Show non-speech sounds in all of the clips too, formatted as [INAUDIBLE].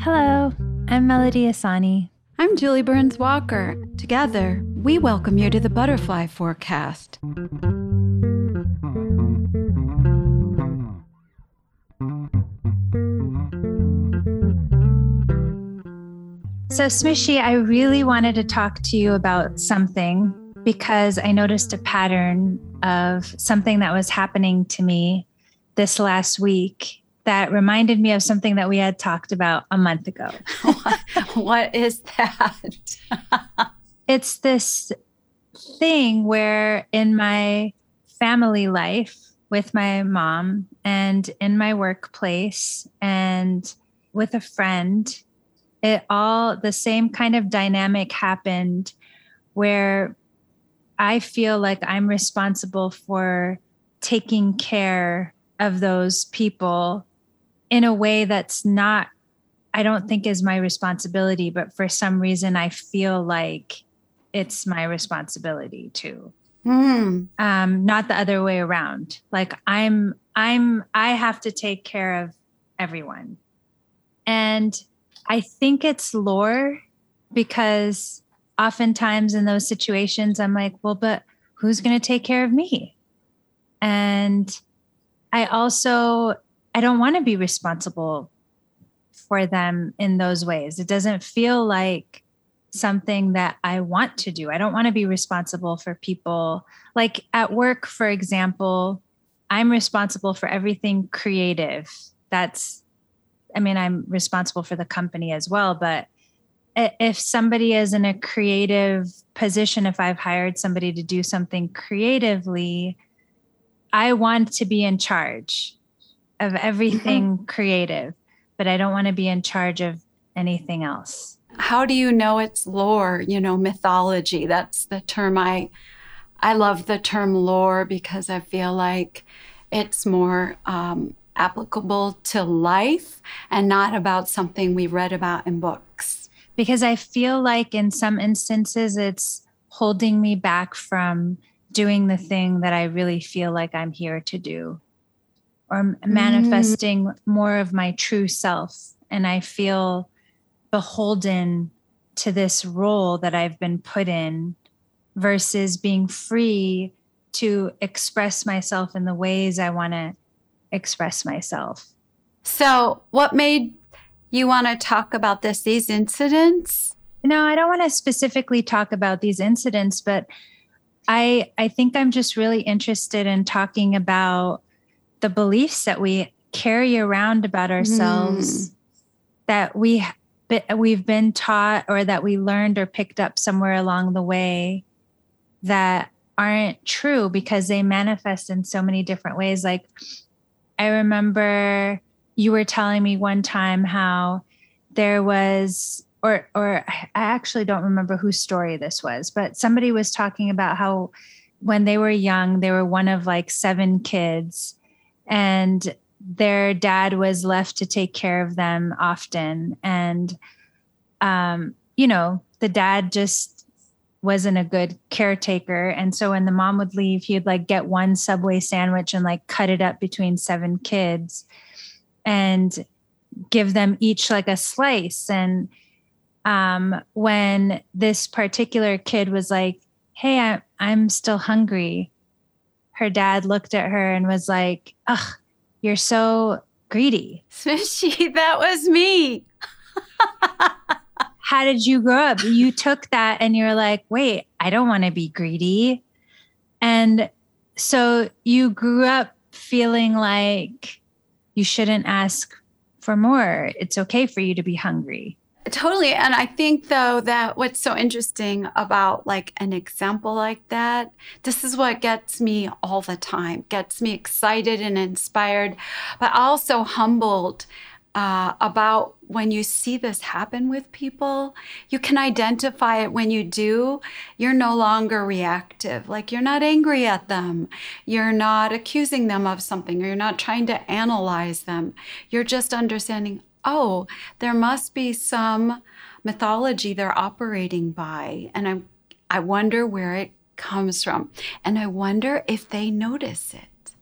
Hello, I'm Melody Asani. I'm Julie Burns Walker. Together, we welcome you to the Butterfly Forecast. So, Smishy, I really wanted to talk to you about something because I noticed a pattern of something that was happening to me this last week that reminded me of something that we had talked about a month ago. [LAUGHS] what is that? [LAUGHS] it's this thing where in my family life with my mom and in my workplace and with a friend, it all the same kind of dynamic happened where I feel like I'm responsible for taking care of those people in a way that's not, I don't think is my responsibility, but for some reason I feel like it's my responsibility too. Mm. Um, not the other way around. Like I'm, I'm, I have to take care of everyone. And I think it's lore because oftentimes in those situations, I'm like, well, but who's going to take care of me? And I also, I don't want to be responsible for them in those ways. It doesn't feel like something that I want to do. I don't want to be responsible for people. Like at work, for example, I'm responsible for everything creative. That's I mean, I'm responsible for the company as well, but if somebody is in a creative position, if I've hired somebody to do something creatively, I want to be in charge of everything mm-hmm. creative, but I don't want to be in charge of anything else. How do you know it's lore, you know, mythology? That's the term I I love the term lore because I feel like it's more um, applicable to life and not about something we read about in books. Because I feel like in some instances it's holding me back from doing the thing that I really feel like I'm here to do or mm. manifesting more of my true self. And I feel beholden to this role that I've been put in versus being free to express myself in the ways I want to express myself. So, what made you want to talk about this, these incidents? No, I don't want to specifically talk about these incidents, but I I think I'm just really interested in talking about the beliefs that we carry around about ourselves mm. that we we've been taught or that we learned or picked up somewhere along the way that aren't true because they manifest in so many different ways like I remember you were telling me one time how there was or or I actually don't remember whose story this was, but somebody was talking about how when they were young, they were one of like seven kids and their dad was left to take care of them often and um you know, the dad just wasn't a good caretaker. And so when the mom would leave, he'd like get one Subway sandwich and like cut it up between seven kids and give them each like a slice. And um, when this particular kid was like, Hey, I, I'm still hungry, her dad looked at her and was like, Ugh, you're so greedy. [LAUGHS] Smishy, that was me. [LAUGHS] how did you grow up? You took that and you're like, wait, I don't want to be greedy. And so you grew up feeling like you shouldn't ask for more. It's okay for you to be hungry. Totally. And I think though that what's so interesting about like an example like that, this is what gets me all the time, gets me excited and inspired, but also humbled uh, about when you see this happen with people. You can identify it when you do. You're no longer reactive. Like you're not angry at them. You're not accusing them of something. Or you're not trying to analyze them. You're just understanding, oh, there must be some mythology they're operating by. And I, I wonder where it comes from. And I wonder if they notice it.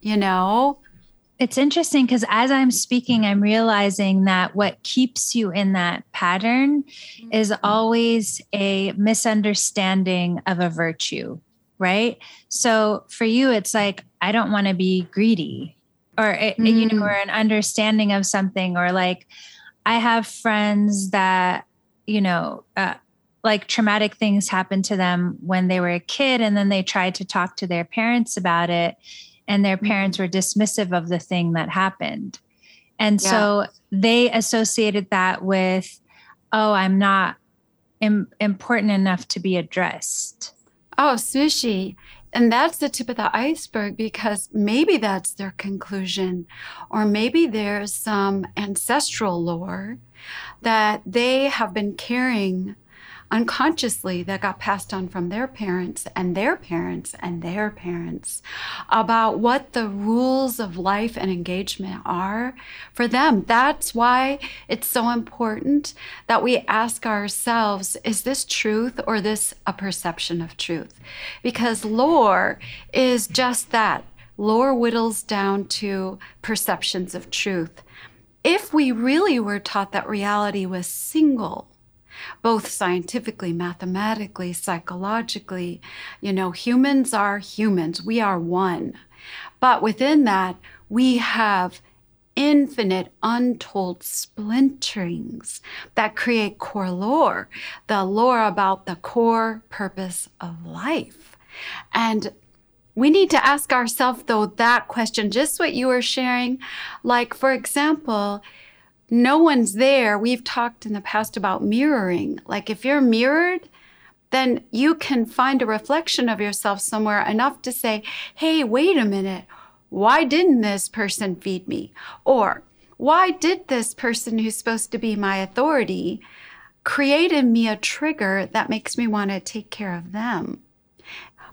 You know? it's interesting because as I'm speaking, I'm realizing that what keeps you in that pattern mm-hmm. is always a misunderstanding of a virtue, right? So for you, it's like, I don't want to be greedy, or, mm-hmm. you know, or mm. an understanding of something, or like, I have friends that, you know, uh, like traumatic things happened to them when they were a kid, and then they tried to talk to their parents about it and their parents mm-hmm. were dismissive of the thing that happened. And yeah. so they associated that with, oh, I'm not Im- important enough to be addressed. Oh, sushi. And that's the tip of the iceberg because maybe that's their conclusion, or maybe there's some ancestral lore that they have been carrying unconsciously that got passed on from their parents and their parents and their parents about what the rules of life and engagement are for them. That's why it's so important that we ask ourselves is this truth or this a perception of truth? Because lore is just that. Lore whittles down to perceptions of truth. If we really were taught that reality was single, both scientifically, mathematically, psychologically. You know, humans are humans, we are one. But within that, we have infinite, untold splinterings that create core lore, the lore about the core purpose of life. And we need to ask ourselves, though, that question, just what you were sharing. Like, for example, no one's there. We've talked in the past about mirroring. Like if you're mirrored, then you can find a reflection of yourself somewhere enough to say, hey, wait a minute. Why didn't this person feed me? Or why did this person who's supposed to be my authority create in me a trigger that makes me want to take care of them?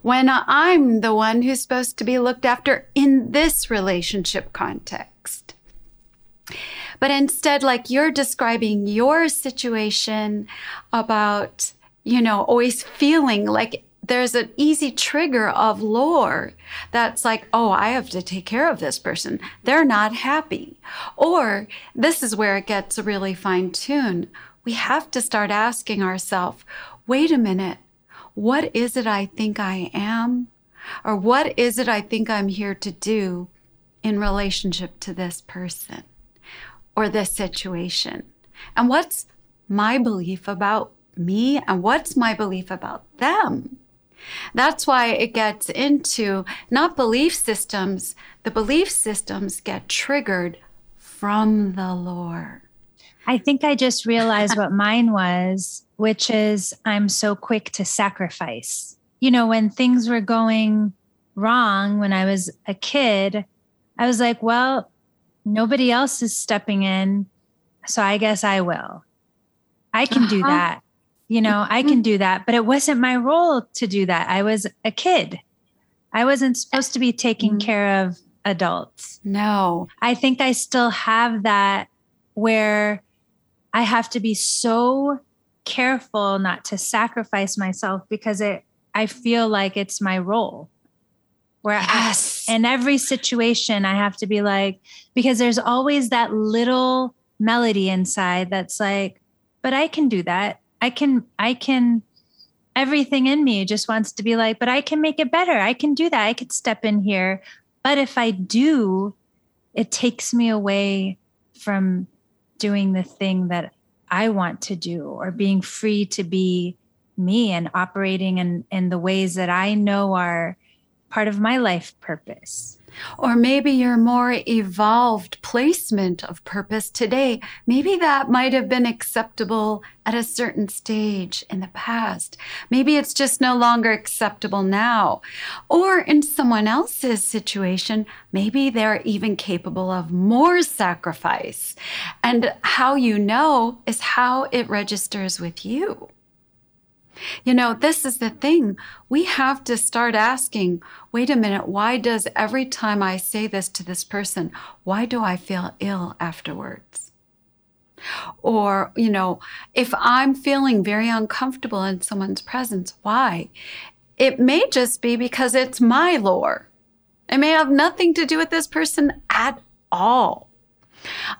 When I'm the one who's supposed to be looked after in this relationship context. But instead, like you're describing your situation about, you know, always feeling like there's an easy trigger of lore that's like, oh, I have to take care of this person. They're not happy. Or this is where it gets really fine tuned. We have to start asking ourselves, wait a minute, what is it I think I am? Or what is it I think I'm here to do in relationship to this person? Or this situation? And what's my belief about me and what's my belief about them? That's why it gets into not belief systems, the belief systems get triggered from the lore. I think I just realized what [LAUGHS] mine was, which is I'm so quick to sacrifice. You know, when things were going wrong when I was a kid, I was like, well, nobody else is stepping in. So I guess I will. I can uh-huh. do that. You know, I can mm-hmm. do that. But it wasn't my role to do that. I was a kid. I wasn't supposed to be taking mm-hmm. care of adults. No. I think I still have that where I have to be so careful not to sacrifice myself because it I feel like it's my role where yes. I, in every situation I have to be like, because there's always that little melody inside that's like, but I can do that. I can, I can, everything in me just wants to be like, but I can make it better. I can do that. I could step in here. But if I do, it takes me away from doing the thing that I want to do or being free to be me and operating in, in the ways that I know are part of my life purpose. Or maybe your more evolved placement of purpose today, maybe that might have been acceptable at a certain stage in the past. Maybe it's just no longer acceptable now. Or in someone else's situation, maybe they're even capable of more sacrifice. And how you know is how it registers with you. You know, this is the thing. We have to start asking wait a minute, why does every time I say this to this person, why do I feel ill afterwards? Or, you know, if I'm feeling very uncomfortable in someone's presence, why? It may just be because it's my lore. It may have nothing to do with this person at all.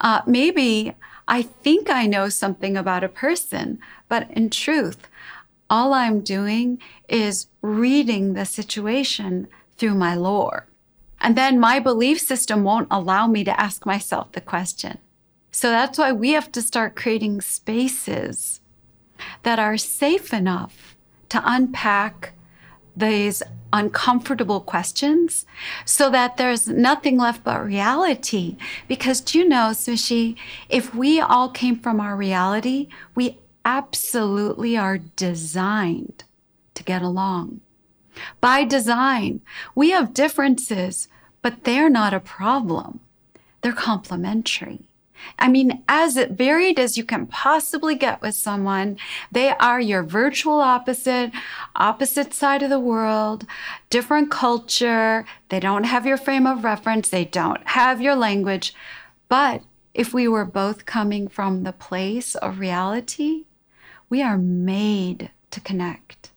Uh, maybe I think I know something about a person, but in truth, all I'm doing is reading the situation through my lore. And then my belief system won't allow me to ask myself the question. So that's why we have to start creating spaces that are safe enough to unpack these uncomfortable questions so that there's nothing left but reality. Because do you know, Swishy, if we all came from our reality, we absolutely are designed to get along. By design, we have differences, but they're not a problem. They're complementary. I mean, as varied as you can possibly get with someone, they are your virtual opposite, opposite side of the world, different culture. They don't have your frame of reference, they don't have your language. But if we were both coming from the place of reality, we are made to connect.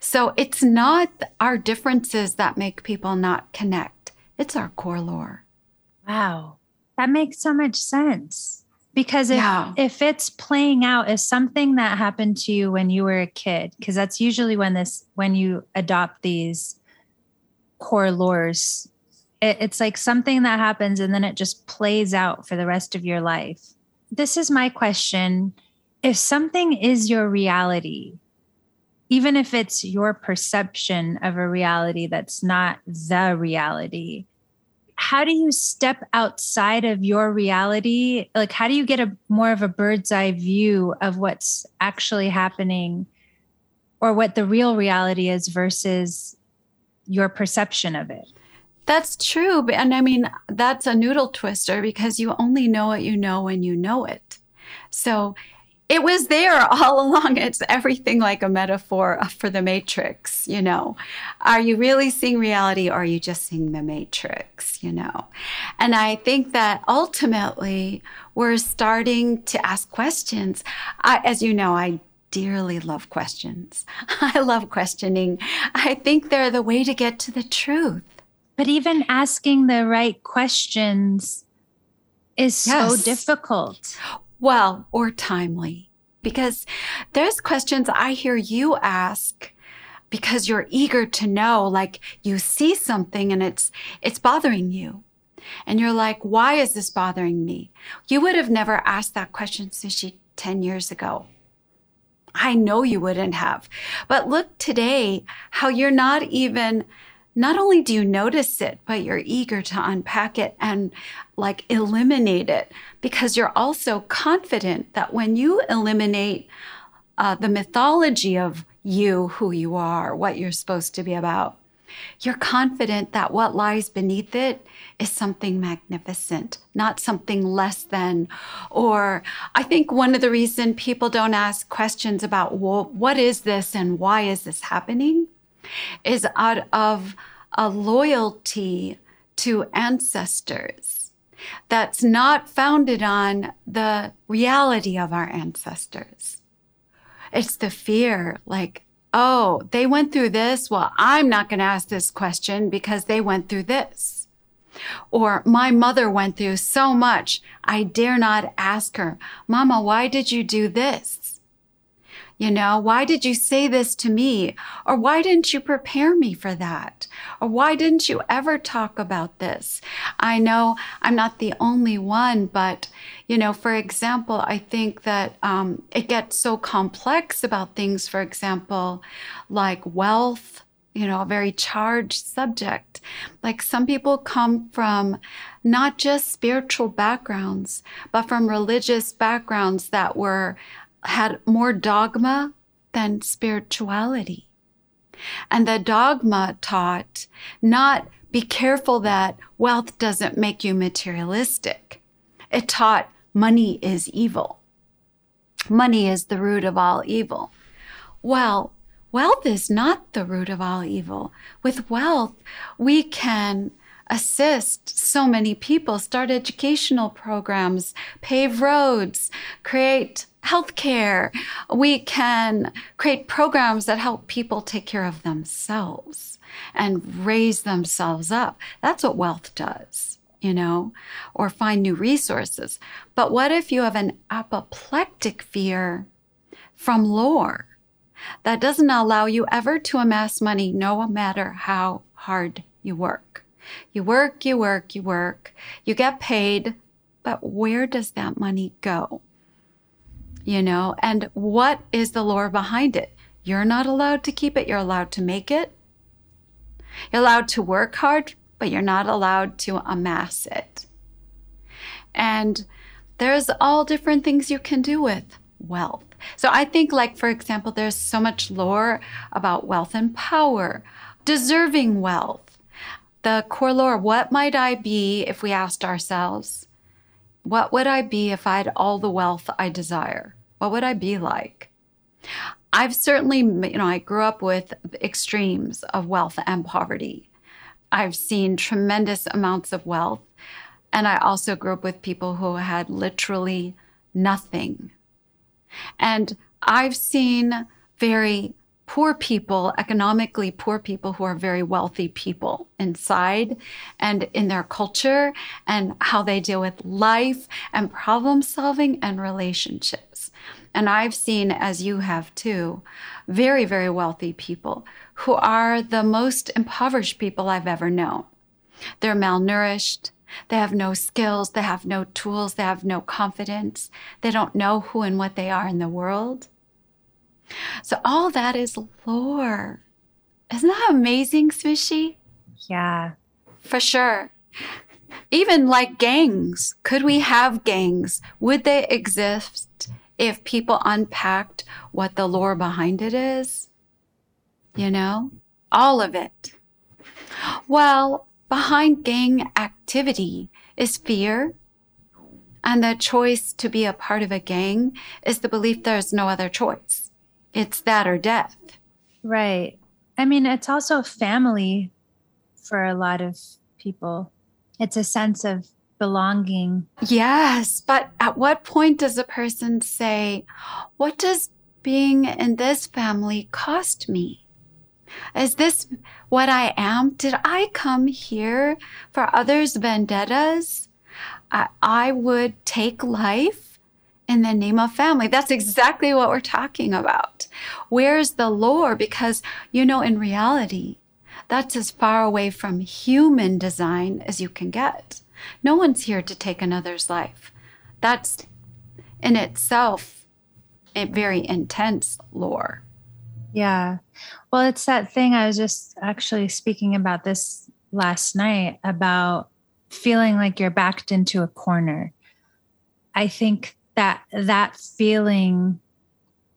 So it's not our differences that make people not connect, it's our core lore. Wow. That makes so much sense. Because if, yeah. if it's playing out as something that happened to you when you were a kid, because that's usually when this when you adopt these core lores, it, it's like something that happens and then it just plays out for the rest of your life. This is my question. If something is your reality, even if it's your perception of a reality that's not the reality, how do you step outside of your reality? Like, how do you get a more of a bird's eye view of what's actually happening or what the real reality is versus your perception of it? That's true. And I mean, that's a noodle twister because you only know what you know when you know it. So it was there all [LAUGHS] along. It's everything like a metaphor for the matrix, you know. Are you really seeing reality or are you just seeing the matrix, you know? And I think that ultimately we're starting to ask questions. I, as you know, I dearly love questions. [LAUGHS] I love questioning. I think they're the way to get to the truth. But even asking the right questions is yes. so difficult. Well, or timely. Because there's questions I hear you ask because you're eager to know like you see something and it's it's bothering you. And you're like, why is this bothering me? You would have never asked that question, Sushi, 10 years ago. I know you wouldn't have. But look today how you're not even not only do you notice it, but you're eager to unpack it and like eliminate it because you're also confident that when you eliminate uh, the mythology of you, who you are, what you're supposed to be about, you're confident that what lies beneath it is something magnificent, not something less than. Or I think one of the reason people don't ask questions about well, what is this and why is this happening is out of a loyalty to ancestors that's not founded on the reality of our ancestors. It's the fear, like, oh, they went through this. Well, I'm not going to ask this question because they went through this. Or my mother went through so much, I dare not ask her, Mama, why did you do this? You know, why did you say this to me? Or why didn't you prepare me for that? Or why didn't you ever talk about this? I know I'm not the only one, but, you know, for example, I think that um, it gets so complex about things, for example, like wealth, you know, a very charged subject. Like some people come from not just spiritual backgrounds, but from religious backgrounds that were had more dogma than spirituality. And the dogma taught not be careful that wealth doesn't make you materialistic. It taught money is evil. Money is the root of all evil. Well, wealth is not the root of all evil. With wealth, we can assist so many people, start educational programs, pave roads, create healthcare. We can create programs that help people take care of themselves and raise themselves up. That's what wealth does. you know, or find new resources. But what if you have an apoplectic fear from lore that doesn't allow you ever to amass money no matter how hard you work? You work, you work, you work, you get paid, but where does that money go? You know, and what is the lore behind it? You're not allowed to keep it, you're allowed to make it. You're allowed to work hard, but you're not allowed to amass it. And there's all different things you can do with wealth. So I think, like, for example, there's so much lore about wealth and power, deserving wealth. The core lore, what might I be if we asked ourselves, what would I be if I had all the wealth I desire? What would I be like? I've certainly, you know, I grew up with extremes of wealth and poverty. I've seen tremendous amounts of wealth. And I also grew up with people who had literally nothing. And I've seen very poor people, economically poor people who are very wealthy people inside and in their culture and how they deal with life and problem solving and relationships. And I've seen, as you have too, very, very wealthy people who are the most impoverished people I've ever known. They're malnourished. They have no skills. They have no tools. They have no confidence. They don't know who and what they are in the world. So, all that is lore. Isn't that amazing, Swishy? Yeah. For sure. Even like gangs. Could we have gangs? Would they exist if people unpacked what the lore behind it is, you know, all of it. Well, behind gang activity is fear. And the choice to be a part of a gang is the belief there's no other choice. It's that or death. Right. I mean, it's also family for a lot of people. It's a sense of belonging. Yes. But at what point does a person say, What does being in this family cost me? Is this what I am? Did I come here for others' vendettas? I, I would take life in the name of family. That's exactly what we're talking about. Where's the lore? Because, you know, in reality, that's as far away from human design as you can get. No one's here to take another's life. That's in itself a very intense lore. Yeah. Well, it's that thing I was just actually speaking about this last night about feeling like you're backed into a corner. I think that that feeling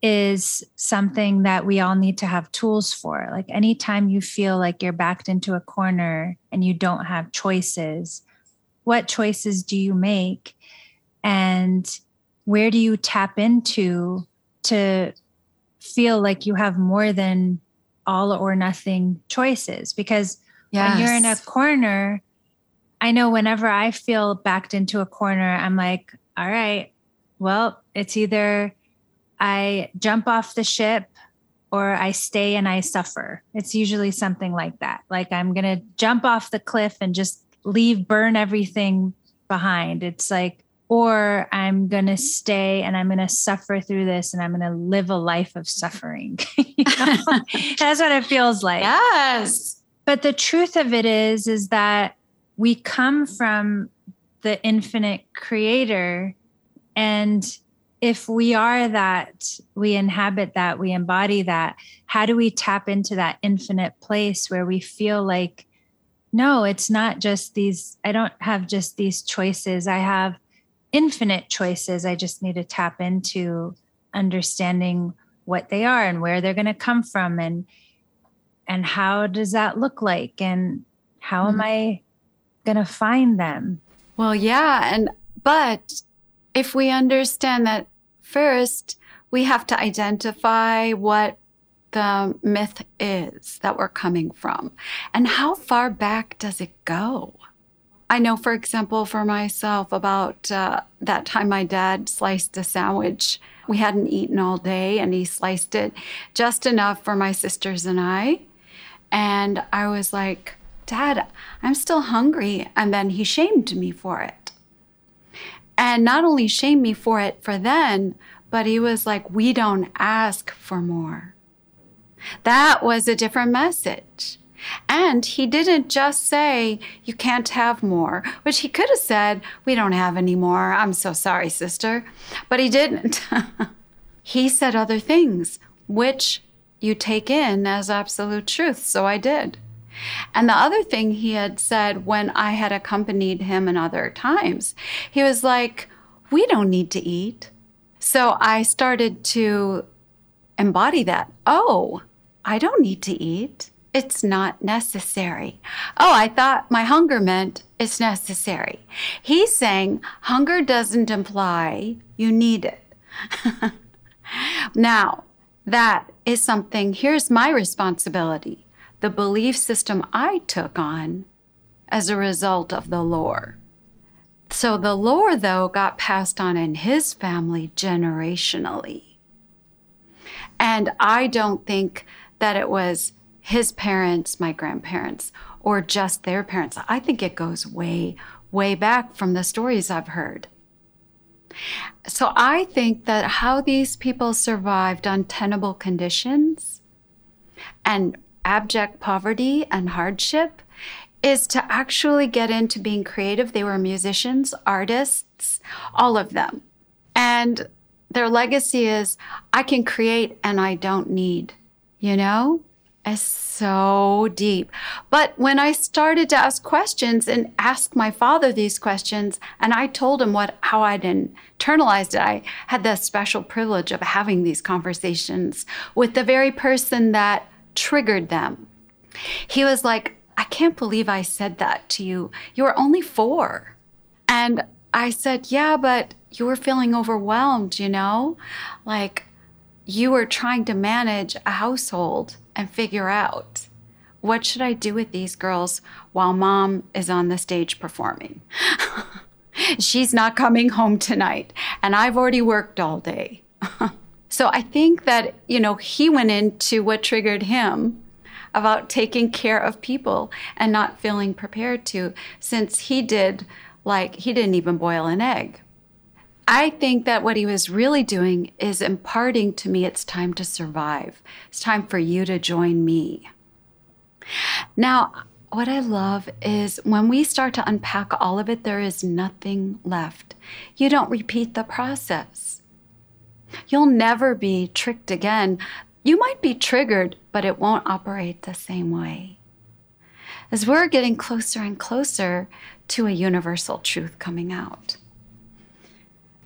is something that we all need to have tools for. Like anytime you feel like you're backed into a corner and you don't have choices, what choices do you make and where do you tap into to feel like you have more than all or nothing choices because yes. when you're in a corner i know whenever i feel backed into a corner i'm like all right well it's either i jump off the ship or i stay and i suffer it's usually something like that like i'm going to jump off the cliff and just leave, burn everything behind. It's like, or I'm going to stay and I'm going to suffer through this and I'm going to live a life of suffering. [LAUGHS] That's what it feels like. Yes. But the truth of it is, is that we come from the infinite creator. And if we are that, we inhabit that, we embody that, how do we tap into that infinite place where we feel like no, it's not just these, I don't have just these choices. I have infinite choices. I just need to tap into understanding what they are and where they're going to come from and and how does that look like and how mm-hmm. am I going to find them? Well, yeah, and but if we understand that first, we have to identify what the myth is that we're coming from and how far back does it go? I know, for example, for myself, about uh, that time my dad sliced a sandwich. We hadn't eaten all day, and he sliced it just enough for my sisters and I. And I was like, Dad, I'm still hungry. And then he shamed me for it. And not only shamed me for it for then, but he was like, We don't ask for more. That was a different message. And he didn't just say, You can't have more, which he could have said, We don't have any more. I'm so sorry, sister. But he didn't. [LAUGHS] he said other things, which you take in as absolute truth. So I did. And the other thing he had said when I had accompanied him in other times, he was like, We don't need to eat. So I started to embody that. Oh, I don't need to eat. It's not necessary. Oh, I thought my hunger meant it's necessary. He's saying hunger doesn't imply you need it. [LAUGHS] now, that is something, here's my responsibility the belief system I took on as a result of the lore. So the lore, though, got passed on in his family generationally. And I don't think that it was his parents, my grandparents, or just their parents. I think it goes way, way back from the stories I've heard. So I think that how these people survived untenable conditions and abject poverty and hardship is to actually get into being creative. They were musicians, artists, all of them. And their legacy is I can create and I don't need you know? It's so deep. But when I started to ask questions and ask my father these questions, and I told him what how I'd internalized it, I had the special privilege of having these conversations with the very person that triggered them. He was like, I can't believe I said that to you. You were only four. And I said, Yeah, but you were feeling overwhelmed, you know? Like, you were trying to manage a household and figure out what should I do with these girls while mom is on the stage performing? [LAUGHS] She's not coming home tonight, and I've already worked all day. [LAUGHS] so I think that, you know, he went into what triggered him about taking care of people and not feeling prepared to, since he did, like, he didn't even boil an egg. I think that what he was really doing is imparting to me it's time to survive. It's time for you to join me. Now, what I love is when we start to unpack all of it, there is nothing left. You don't repeat the process. You'll never be tricked again. You might be triggered, but it won't operate the same way. As we're getting closer and closer to a universal truth coming out.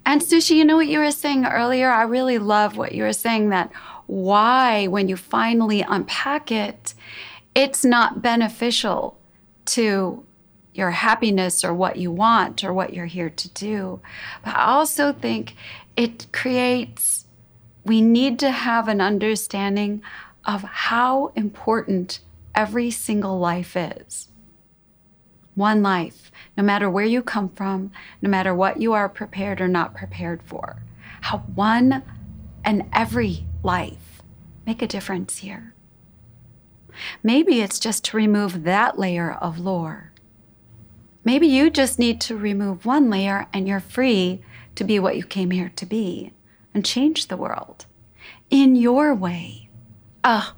And Sushi, you know what you were saying earlier? I really love what you were saying that why, when you finally unpack it, it's not beneficial to your happiness or what you want or what you're here to do. But I also think it creates, we need to have an understanding of how important every single life is. One life no matter where you come from, no matter what you are prepared or not prepared for. How one and every life make a difference here. Maybe it's just to remove that layer of lore. Maybe you just need to remove one layer and you're free to be what you came here to be and change the world in your way. Ah,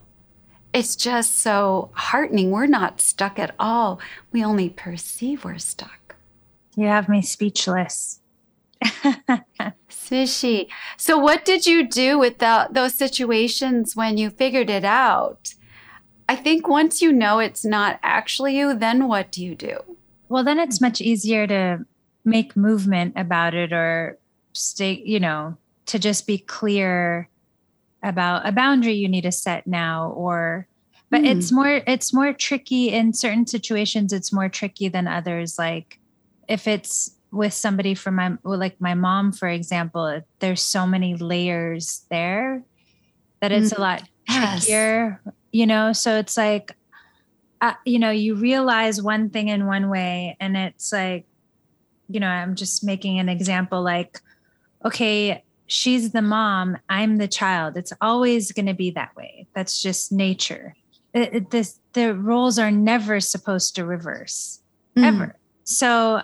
it's just so heartening. We're not stuck at all. We only perceive we're stuck. You have me speechless. [LAUGHS] Sushi. So, what did you do with the, those situations when you figured it out? I think once you know it's not actually you, then what do you do? Well, then it's much easier to make movement about it or stay, you know, to just be clear about a boundary you need to set now or but mm. it's more it's more tricky in certain situations it's more tricky than others like if it's with somebody from my like my mom for example there's so many layers there that it's mm. a lot trickier yes. you know so it's like uh, you know you realize one thing in one way and it's like you know i'm just making an example like okay she's the mom, I'm the child. It's always going to be that way. That's just nature. It, it, this the roles are never supposed to reverse mm. ever. So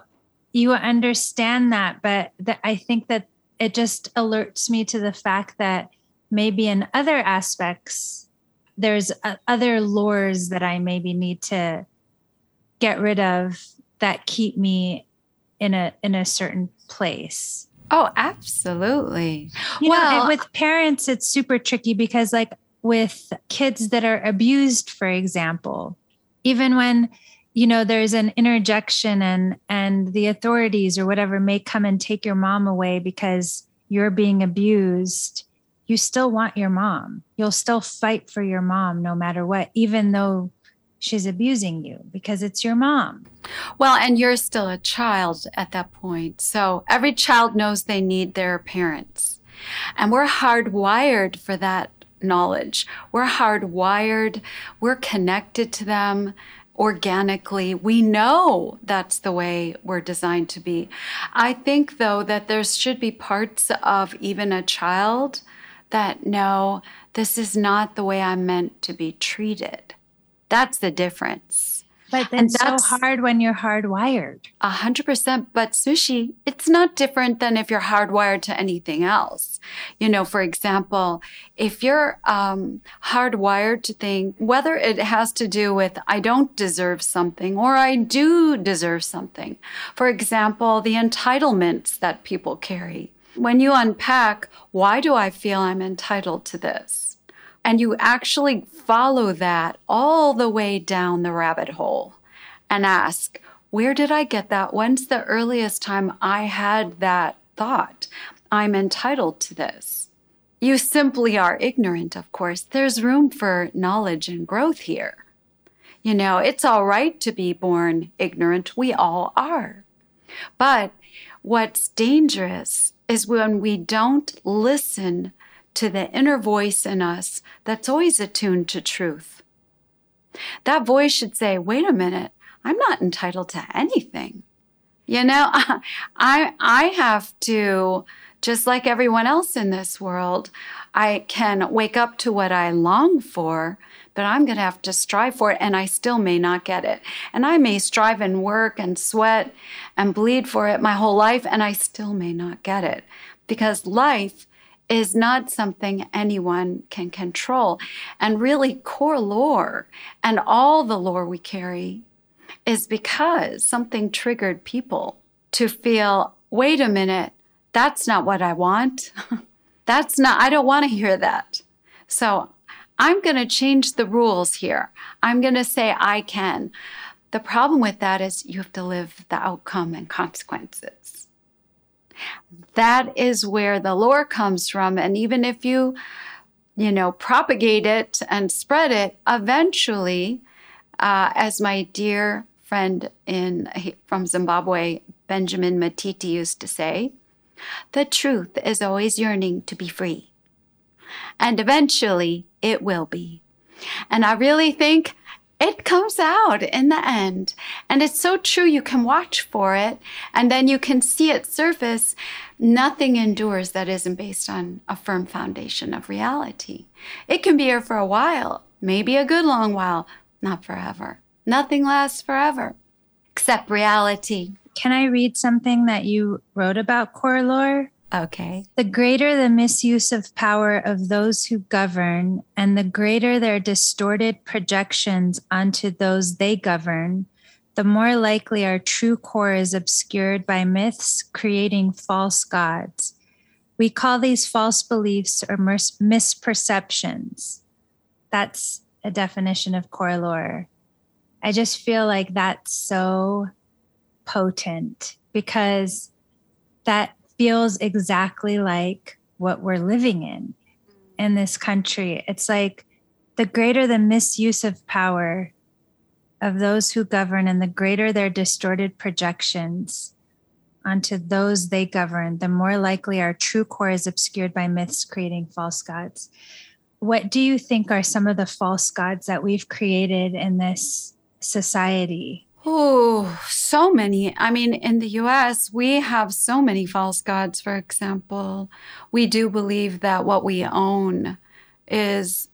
you understand that, but that I think that it just alerts me to the fact that maybe in other aspects, there's uh, other lores that I maybe need to get rid of that keep me in a in a certain place. Oh, absolutely. You well, know, with parents, it's super tricky because, like, with kids that are abused, for example, even when you know there's an interjection and and the authorities or whatever may come and take your mom away because you're being abused you still want your mom you'll still fight for your mom no matter what even though she's abusing you because it's your mom. Well, and you're still a child at that point. So every child knows they need their parents. And we're hardwired for that knowledge. We're hardwired, we're connected to them organically. We know that's the way we're designed to be. I think, though, that there should be parts of even a child that know this is not the way I'm meant to be treated. That's the difference. But that's, that's so hard when you're hardwired. A hundred percent. But sushi, it's not different than if you're hardwired to anything else. You know, for example, if you're um, hardwired to think whether it has to do with I don't deserve something or I do deserve something. For example, the entitlements that people carry. When you unpack, why do I feel I'm entitled to this? And you actually follow that all the way down the rabbit hole and ask, where did I get that? When's the earliest time I had that thought? I'm entitled to this. You simply are ignorant, of course. There's room for knowledge and growth here. You know, it's all right to be born ignorant. We all are. But what's dangerous is when we don't listen to the inner voice in us that's always attuned to truth. That voice should say, wait a minute, I'm not entitled to anything. You know, [LAUGHS] I, I have to, just like everyone else in this world, I can wake up to what I long for, but I'm going to have to strive for it, and I still may not get it. And I may strive and work and sweat and bleed for it my whole life, and I still may not get it because life is not something anyone can control. And really, core lore and all the lore we carry is because something triggered people to feel wait a minute, that's not what I want. [LAUGHS] that's not, I don't want to hear that. So I'm going to change the rules here. I'm going to say I can. The problem with that is you have to live the outcome and consequences. That is where the lore comes from. And even if you, you know, propagate it and spread it, eventually, uh, as my dear friend in from Zimbabwe, Benjamin Matiti used to say, the truth is always yearning to be free. And eventually it will be. And I really think it comes out in the end. And it's so true. You can watch for it and then you can see it surface. Nothing endures that isn't based on a firm foundation of reality. It can be here for a while, maybe a good long while, not forever. Nothing lasts forever except reality. Can I read something that you wrote about core lore? Okay. The greater the misuse of power of those who govern, and the greater their distorted projections onto those they govern, the more likely our true core is obscured by myths creating false gods. We call these false beliefs or mis- misperceptions. That's a definition of core lore. I just feel like that's so potent because that feels exactly like what we're living in in this country. It's like the greater the misuse of power of those who govern and the greater their distorted projections onto those they govern, the more likely our true core is obscured by myths creating false gods. What do you think are some of the false gods that we've created in this society? Oh, so many. I mean, in the US, we have so many false gods, for example. We do believe that what we own is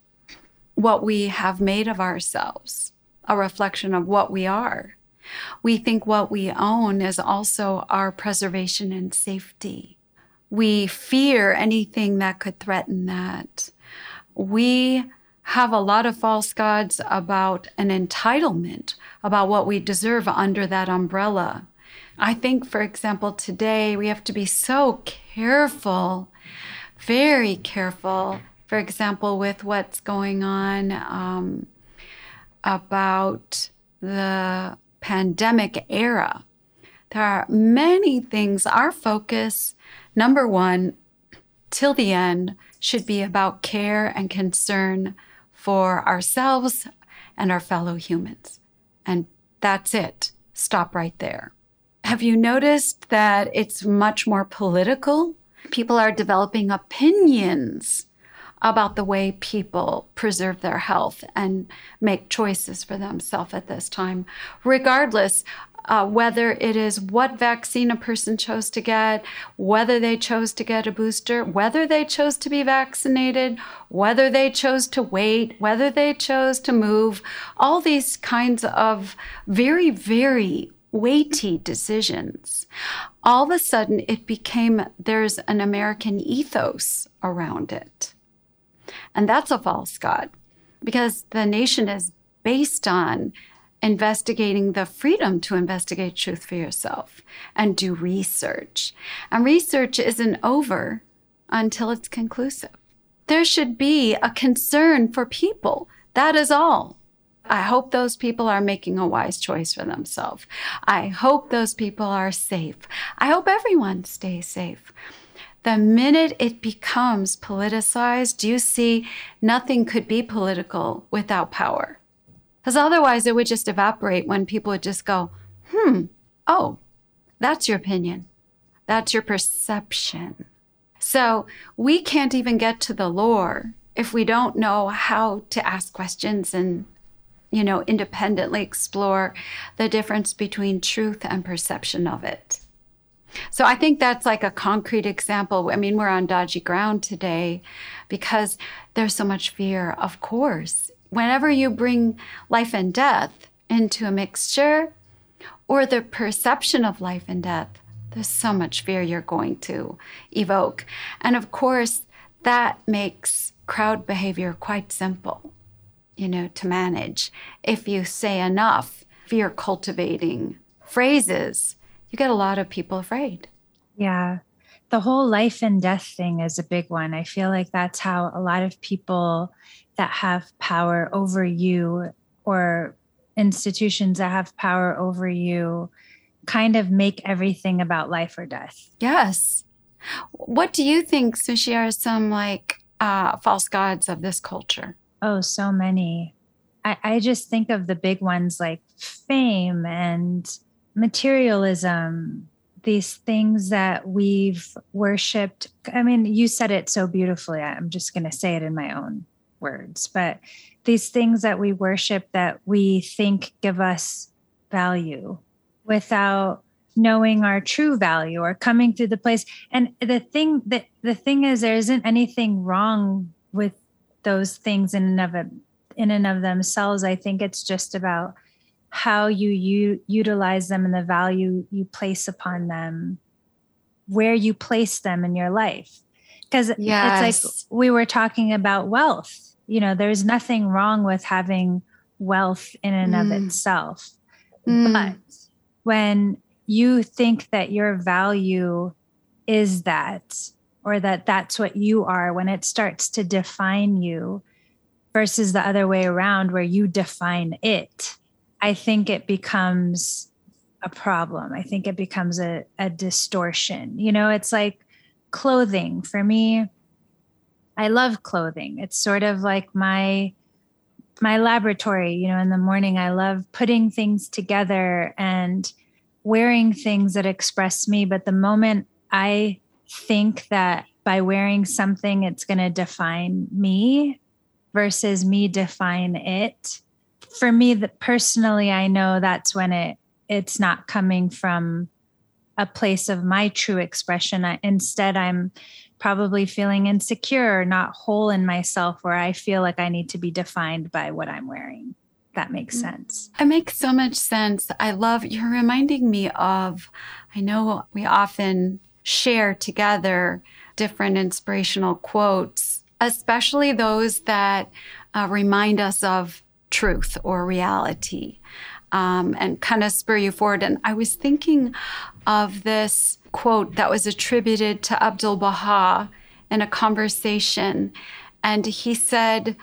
what we have made of ourselves. a reflection of what we are. We think what we own is also our preservation and safety. We fear anything that could threaten that. We have a lot of false gods about an entitlement, about what we deserve under that umbrella. I think, for example, today we have to be so careful, very careful, for example, with what's going on um, about the pandemic era. There are many things. Our focus, number one, till the end, should be about care and concern for ourselves and our fellow humans. And that's it. Stop right there. Have you noticed that it's much more political? People are developing opinions about the way people preserve their health and make choices for themselves at this time, regardless uh, whether it is what vaccine a person chose to get, whether they chose to get a booster, whether they chose to be vaccinated, whether they chose to wait, whether they chose to move, all these kinds of very, very weighty decisions. All of a sudden, it became there's an American ethos around it. And that's a false God because the nation is based on investigating the freedom to investigate truth for yourself and do research. And research isn't over until it's conclusive. There should be a concern for people. That is all. I hope those people are making a wise choice for themselves. I hope those people are safe. I hope everyone stays safe. The minute it becomes politicized, you see nothing could be political without power. Because otherwise, it would just evaporate when people would just go, hmm, oh, that's your opinion. That's your perception. So we can't even get to the lore if we don't know how to ask questions and you know independently explore the difference between truth and perception of it so i think that's like a concrete example i mean we're on dodgy ground today because there's so much fear of course whenever you bring life and death into a mixture or the perception of life and death, there's so much fear you're going to evoke. And of course, that makes crowd behavior quite simple, you know, to manage. If you say enough fear cultivating phrases, you get a lot of people afraid. Yeah. The whole life and death thing is a big one. I feel like that's how a lot of people that have power over you or institutions that have power over you kind of make everything about life or death. Yes. What do you think, Sushi, are some like uh, false gods of this culture? Oh, so many. I, I just think of the big ones like fame and materialism, these things that we've worshiped. I mean, you said it so beautifully. I'm just going to say it in my own words, but these things that we worship that we think give us value without knowing our true value or coming through the place. And the thing that the thing is there isn't anything wrong with those things in and of it, in and of themselves. I think it's just about how you, you utilize them and the value you place upon them where you place them in your life. Because yes. it's like we were talking about wealth you know there's nothing wrong with having wealth in and mm. of itself mm. but when you think that your value is that or that that's what you are when it starts to define you versus the other way around where you define it i think it becomes a problem i think it becomes a, a distortion you know it's like clothing for me I love clothing. It's sort of like my my laboratory, you know, in the morning I love putting things together and wearing things that express me, but the moment I think that by wearing something it's going to define me versus me define it, for me that personally I know that's when it it's not coming from a place of my true expression. I, instead I'm probably feeling insecure, not whole in myself, where I feel like I need to be defined by what I'm wearing. that makes sense. It makes so much sense. I love you're reminding me of, I know we often share together different inspirational quotes, especially those that uh, remind us of truth or reality um, and kind of spur you forward. And I was thinking of this quote that was attributed to Abdul Baha in a conversation. And he said,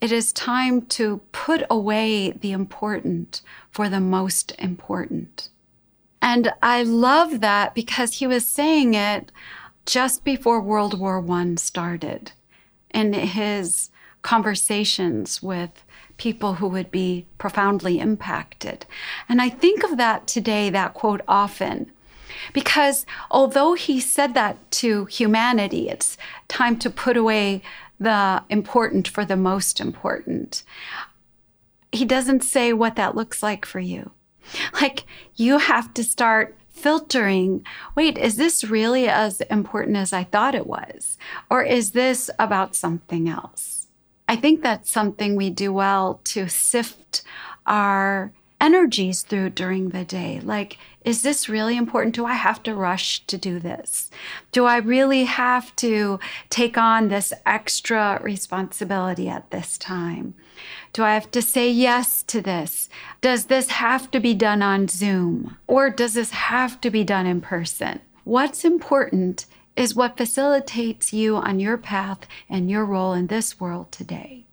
It is time to put away the important for the most important. And I love that because he was saying it just before World War I started in his conversations with people who would be profoundly impacted. And I think of that today, that quote often, because although he said that to humanity, it's time to put away the important for the most important. He doesn't say what that looks like for you. Like you have to start filtering wait, is this really as important as I thought it was? Or is this about something else? I think that's something we do well to sift our energies through during the day. Like, is this really important? Do I have to rush to do this? Do I really have to take on this extra responsibility at this time? Do I have to say yes to this? Does this have to be done on Zoom? Or does this have to be done in person? What's important is what facilitates you on your path and your role in this world today.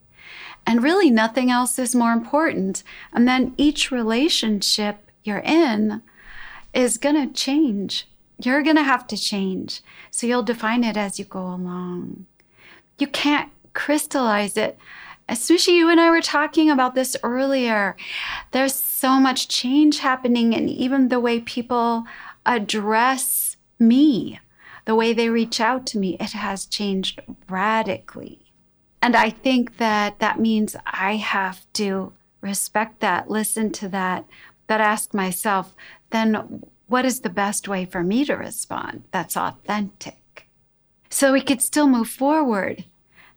And really, nothing else is more important. And then each relationship you're in is going to change. You're going to have to change. So you'll define it as you go along. You can't crystallize it. Especially you and I were talking about this earlier. There's so much change happening, and even the way people address me, the way they reach out to me, it has changed radically. And I think that that means I have to respect that, listen to that, but ask myself, then what is the best way for me to respond that's authentic? So we could still move forward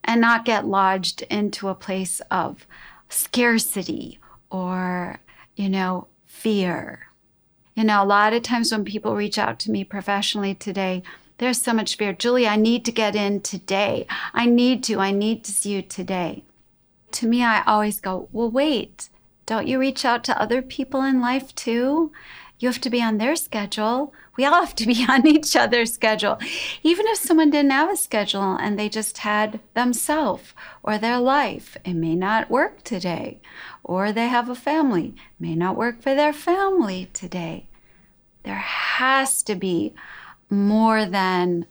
and not get lodged into a place of scarcity or, you know, fear. You know, a lot of times when people reach out to me professionally today, there's so much fear. Julie, I need to get in today. I need to. I need to see you today. To me, I always go, well, wait, don't you reach out to other people in life too? You have to be on their schedule. We all have to be [LAUGHS] on each other's schedule. Even if someone didn't have a schedule and they just had themselves or their life, it may not work today. Or they have a family, it may not work for their family today. There has to be more than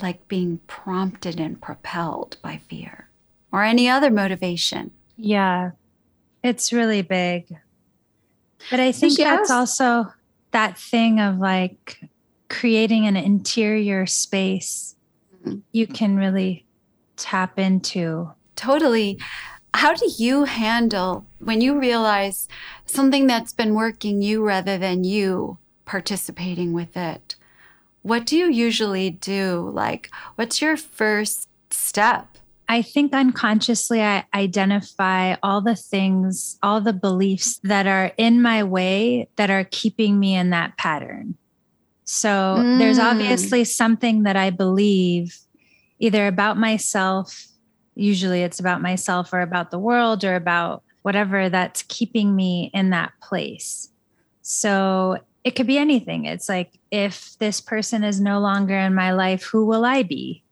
like being prompted and propelled by fear or any other motivation. Yeah, it's really big. But I think that's also that thing of like creating an interior space mm-hmm. you can really tap into. Totally. How do you handle when you realize something that's been working you rather than you participating with it? What do you usually do? Like, what's your first step? I think unconsciously I identify all the things, all the beliefs that are in my way that are keeping me in that pattern. So mm. there's obviously something that I believe either about myself, usually it's about myself or about the world or about whatever that's keeping me in that place. So it could be anything. It's like, if this person is no longer in my life, who will I be?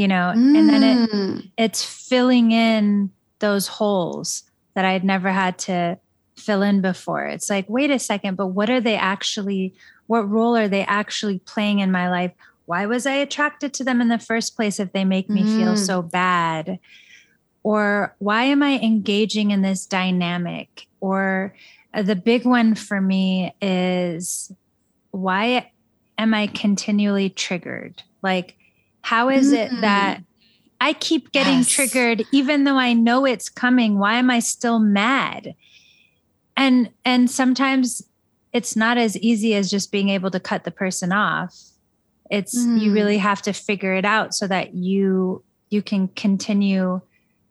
You know, mm. and then it mm. it's filling in those holes that I had never had to fill in before. It's like, wait a second, but what are they actually, what role are they actually playing in my life? Why was I attracted to them in the first place if they make me mm. feel so bad? Or why am I engaging in this dynamic? Or uh, the big one for me is why am I continually triggered? Like, how is mm-hmm. it that I keep getting yes. triggered even though I know it's coming? Why am I still mad? And and sometimes it's not as easy as just being able to cut the person off. It's mm. you really have to figure it out so that you you can continue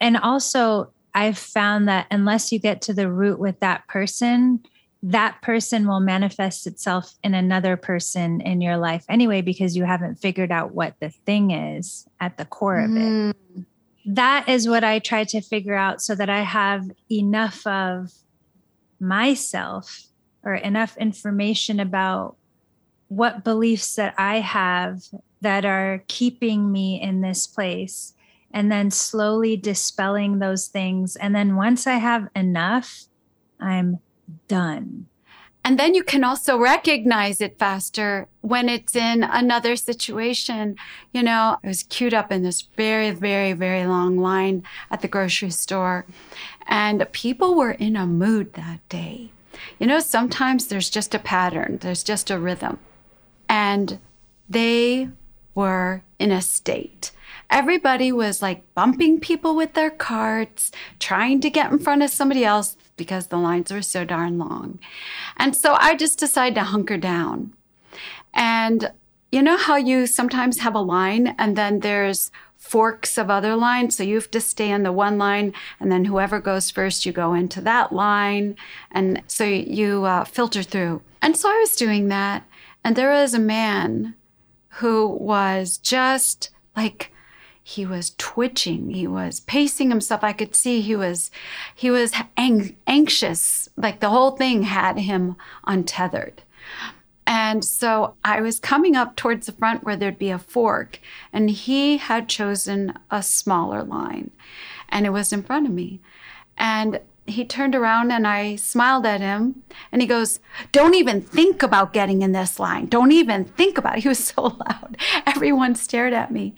and also I've found that unless you get to the root with that person, that person will manifest itself in another person in your life anyway, because you haven't figured out what the thing is at the core of it. Mm. That is what I try to figure out so that I have enough of myself or enough information about what beliefs that I have that are keeping me in this place and then slowly dispelling those things. And then once I have enough, I'm done. And then you can also recognize it faster when it's in another situation. You know, I was queued up in this very, very, very long line at the grocery store, and people were in a mood that day. You know, sometimes there's just a pattern, there's just a rhythm. And they were in a state. Everybody was like bumping people with their carts, trying to get in front of somebody else because the lines were so darn long. And so I just decided to hunker down. And you know how you sometimes have a line and then there's forks of other lines. So you have to stay in the one line, and then whoever goes first, you go into that line. And so you uh, filter through. And so I was doing that. And there was a man who was just like he was twitching he was pacing himself i could see he was he was ang- anxious like the whole thing had him untethered and so i was coming up towards the front where there'd be a fork and he had chosen a smaller line and it was in front of me and he turned around and I smiled at him and he goes, Don't even think about getting in this line. Don't even think about it. He was [LAUGHS] so loud. Everyone stared at me.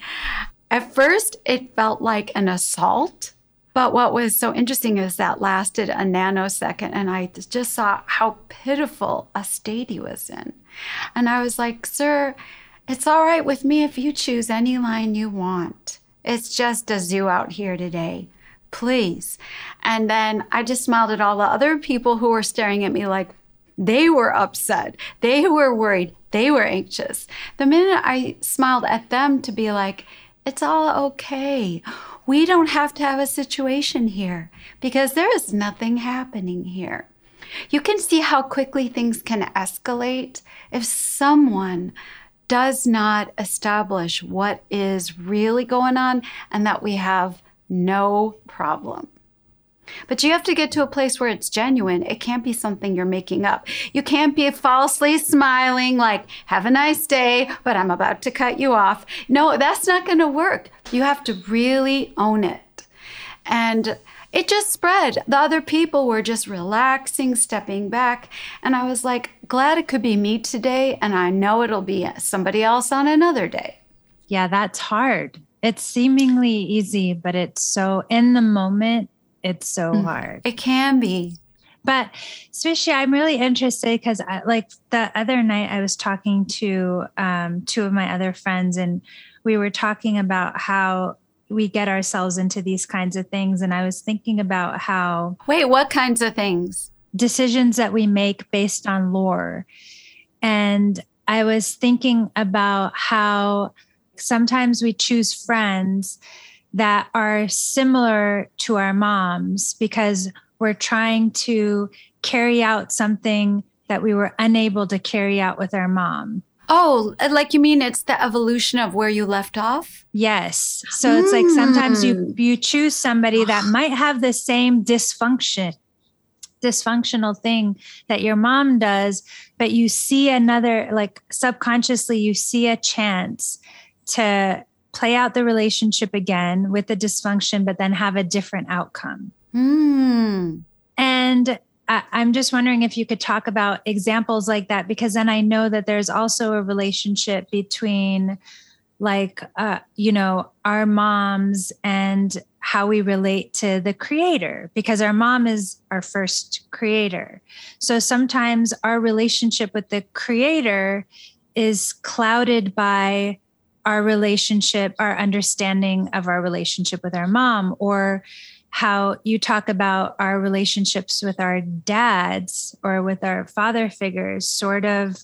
At first, it felt like an assault. But what was so interesting is that lasted a nanosecond, and I just saw how pitiful a state he was in. And I was like, Sir, it's all right with me if you choose any line you want. It's just a zoo out here today please. And then I just smiled at all the other people who were staring at me like they were upset. They were worried. They were anxious. The minute I smiled at them to be like, it's all okay. We don't have to have a situation here because there is nothing happening here. You can see how quickly things can escalate if someone does not establish what is really going on and that we have no problem. But you have to get to a place where it's genuine. It can't be something you're making up. You can't be falsely smiling, like, have a nice day, but I'm about to cut you off. No, that's not going to work. You have to really own it. And it just spread. The other people were just relaxing, stepping back. And I was like, glad it could be me today. And I know it'll be somebody else on another day. Yeah, that's hard. It's seemingly easy, but it's so in the moment, it's so mm, hard. It can be. But Swishy, I'm really interested because like the other night I was talking to um, two of my other friends and we were talking about how we get ourselves into these kinds of things. And I was thinking about how Wait, what kinds of things? Decisions that we make based on lore. And I was thinking about how sometimes we choose friends that are similar to our moms because we're trying to carry out something that we were unable to carry out with our mom. Oh, like you mean it's the evolution of where you left off? Yes. So mm. it's like sometimes you hmm. you choose somebody [SIGHS] that might have the same dysfunction dysfunctional thing that your mom does, but you see another like subconsciously you see a chance to play out the relationship again with the dysfunction, but then have a different outcome. Mm. And I, I'm just wondering if you could talk about examples like that, because then I know that there's also a relationship between like uh, you know our moms and how we relate to the creator because our mom is our first creator so sometimes our relationship with the creator is clouded by our relationship, our understanding of our relationship with our mom, or how you talk about our relationships with our dads or with our father figures sort of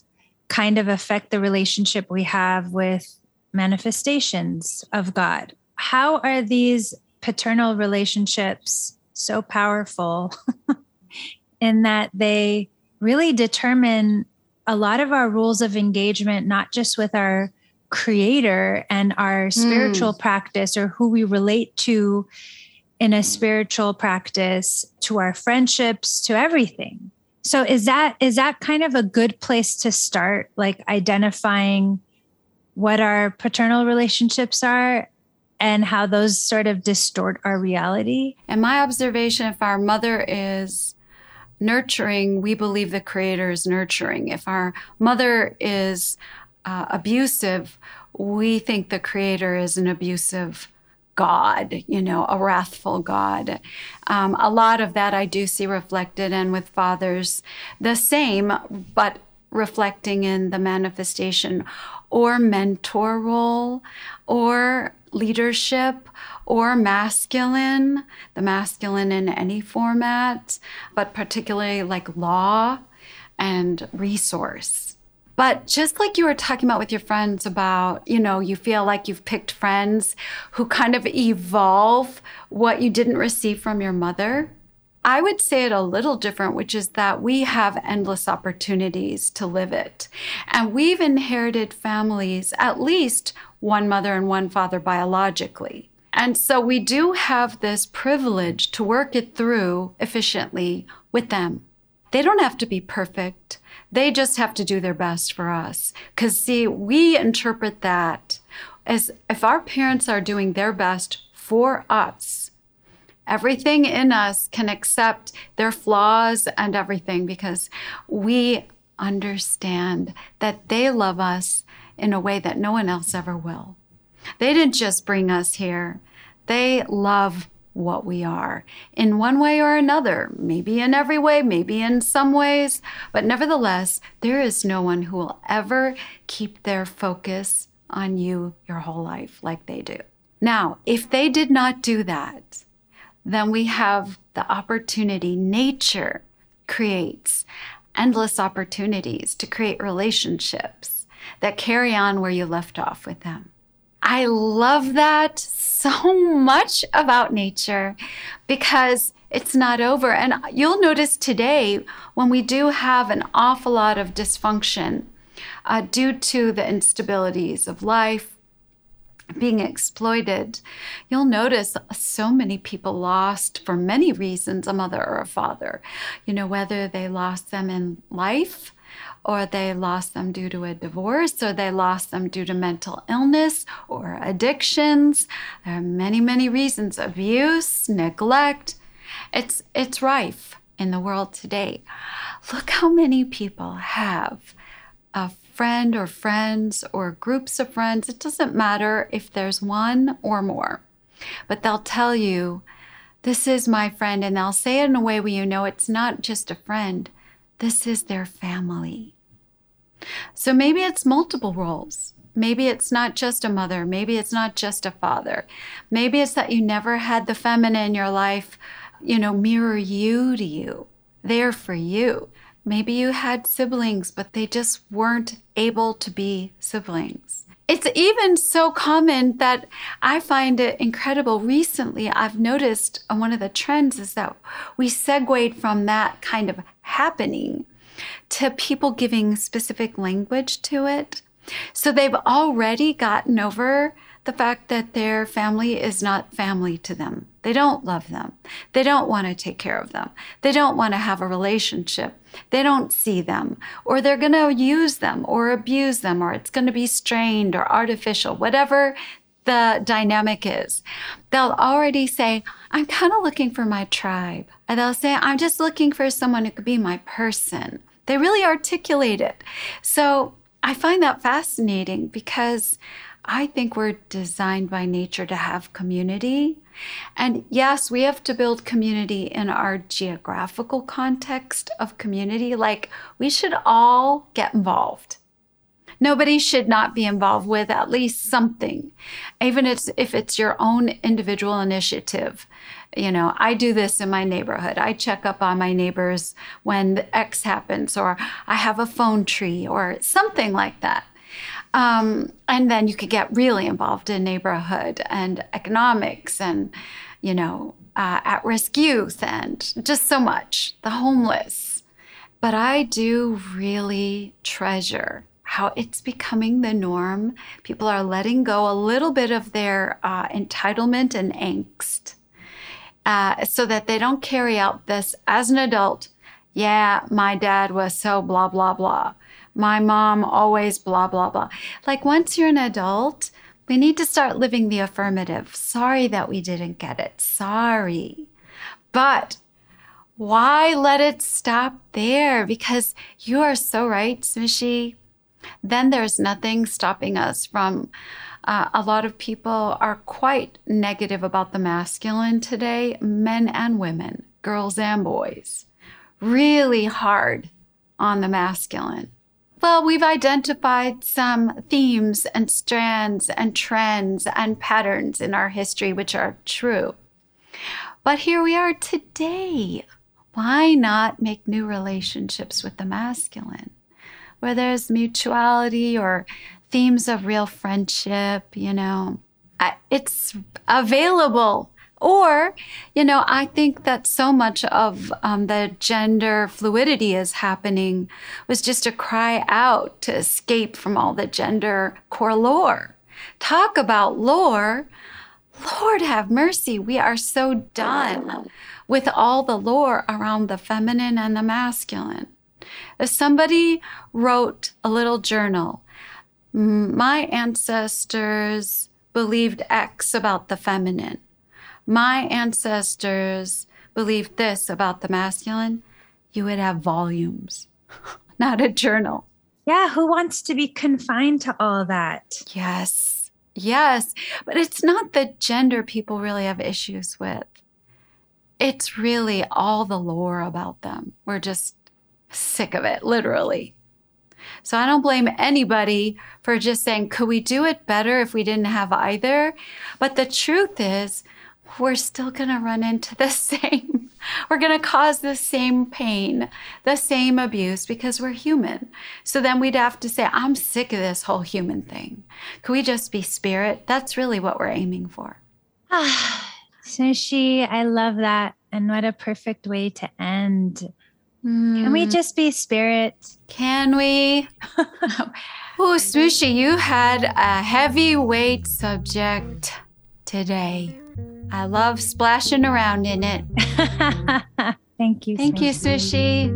kind of affect the relationship we have with manifestations of God. How are these paternal relationships so powerful [LAUGHS] in that they really determine a lot of our rules of engagement, not just with our creator and our spiritual mm. practice or who we relate to in a spiritual practice to our friendships to everything. So is that is that kind of a good place to start? Like identifying what our paternal relationships are and how those sort of distort our reality? And my observation if our mother is nurturing we believe the creator is nurturing. If our mother is uh, abusive we think the creator is an abusive God, you know, a wrathful God. Um, a lot of that I do see reflected, and with fathers, the same, but reflecting in the manifestation or mentor role or leadership or masculine, the masculine in any format, but particularly like law and resource. But just like you were talking about with your friends about, you know, you feel like you've picked friends who kind of evolve what you didn't receive from your mother. I would say it a little different, which is that we have endless opportunities to live it. And we've inherited families, at least one mother and one father biologically. And so we do have this privilege to work it through efficiently with them. They don't have to be perfect. They just have to do their best for us. Because, see, we interpret that as if our parents are doing their best for us, everything in us can accept their flaws and everything because we understand that they love us in a way that no one else ever will. They didn't just bring us here, they love what we are in one way or another, maybe in every way, maybe in some ways, but nevertheless, there is no one who will ever keep their focus on you your whole life like they do. Now, if they did not do that, then we have the opportunity, nature creates endless opportunities to create relationships that carry on where you left off with them. I love that so [LAUGHS] much about nature because it's not over. And you'll notice today when we do have an awful lot of dysfunction uh, due to the instabilities of life, being exploited, you'll notice so many people lost for many reasons a mother or a father. You know, whether they lost them in life or they lost them due to a divorce, or they lost them due to mental illness or addictions. There are many, many reasons abuse, neglect. It's, it's rife in the world today. Look how many people have a friend or friends or groups of friends. It doesn't matter if there's one or more, but they'll tell you, This is my friend. And they'll say it in a way where you know it's not just a friend, this is their family. So maybe it's multiple roles. Maybe it's not just a mother. Maybe it's not just a father. Maybe it's that you never had the feminine in your life, you know, mirror you to you, there for you. Maybe you had siblings, but they just weren't able to be siblings. It's even so common that I find it incredible. Recently, I've noticed uh, one of the trends is that we segued from that kind of happening to people giving specific language to it. So they've already gotten over the fact that their family is not family to them. They don't love them. They don't want to take care of them. They don't want to have a relationship. They don't see them, or they're going to use them or abuse them, or it's going to be strained or artificial, whatever the dynamic is. They'll already say, I'm kind of looking for my tribe. And they'll say, I'm just looking for someone who could be my person. They really articulate it. So I find that fascinating because I think we're designed by nature to have community. And yes, we have to build community in our geographical context of community. Like we should all get involved. Nobody should not be involved with at least something, even if it's your own individual initiative you know, I do this in my neighborhood. I check up on my neighbors when X happens, or I have a phone tree, or something like that. Um, and then you could get really involved in neighborhood and economics and, you know, uh, at risk youth and just so much, the homeless. But I do really treasure how it's becoming the norm. People are letting go a little bit of their uh, entitlement and angst uh, so that they don't carry out this as an adult. Yeah, my dad was so blah, blah, blah. My mom always blah, blah, blah. Like once you're an adult, we need to start living the affirmative. Sorry that we didn't get it. Sorry. But why let it stop there? Because you are so right, Smishy. Then there's nothing stopping us from uh, a lot of people are quite negative about the masculine today, men and women, girls and boys. Really hard on the masculine. Well, we've identified some themes and strands and trends and patterns in our history which are true. But here we are today. Why not make new relationships with the masculine? Where there's mutuality or themes of real friendship, you know, it's available. Or, you know, I think that so much of um, the gender fluidity is happening was just a cry out to escape from all the gender core lore. Talk about lore. Lord have mercy, we are so done with all the lore around the feminine and the masculine. If somebody wrote a little journal my ancestors believed X about the feminine. My ancestors believed this about the masculine. You would have volumes, [LAUGHS] not a journal. Yeah, who wants to be confined to all that? Yes, yes. But it's not the gender people really have issues with. It's really all the lore about them. We're just sick of it, literally. So I don't blame anybody for just saying, could we do it better if we didn't have either? But the truth is, we're still going to run into the [LAUGHS] same, we're going to cause the same pain, the same abuse because we're human. So then we'd have to say, I'm sick of this whole human thing. Could we just be spirit? That's really what we're aiming for. Ah, [SIGHS] Sushi, I love that. And what a perfect way to end. Can we hmm. just be spirit? Can we? [LAUGHS] oh, Smooshy, you had a heavyweight subject today. I love splashing around in it. [LAUGHS] Thank you. Thank you, Sushi.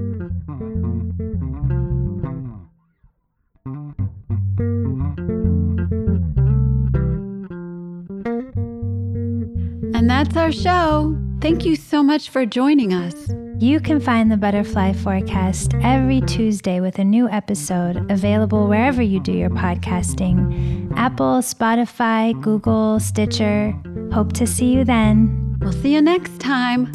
And that's our show. Thank you so much for joining us. You can find the Butterfly Forecast every Tuesday with a new episode available wherever you do your podcasting Apple, Spotify, Google, Stitcher. Hope to see you then. We'll see you next time.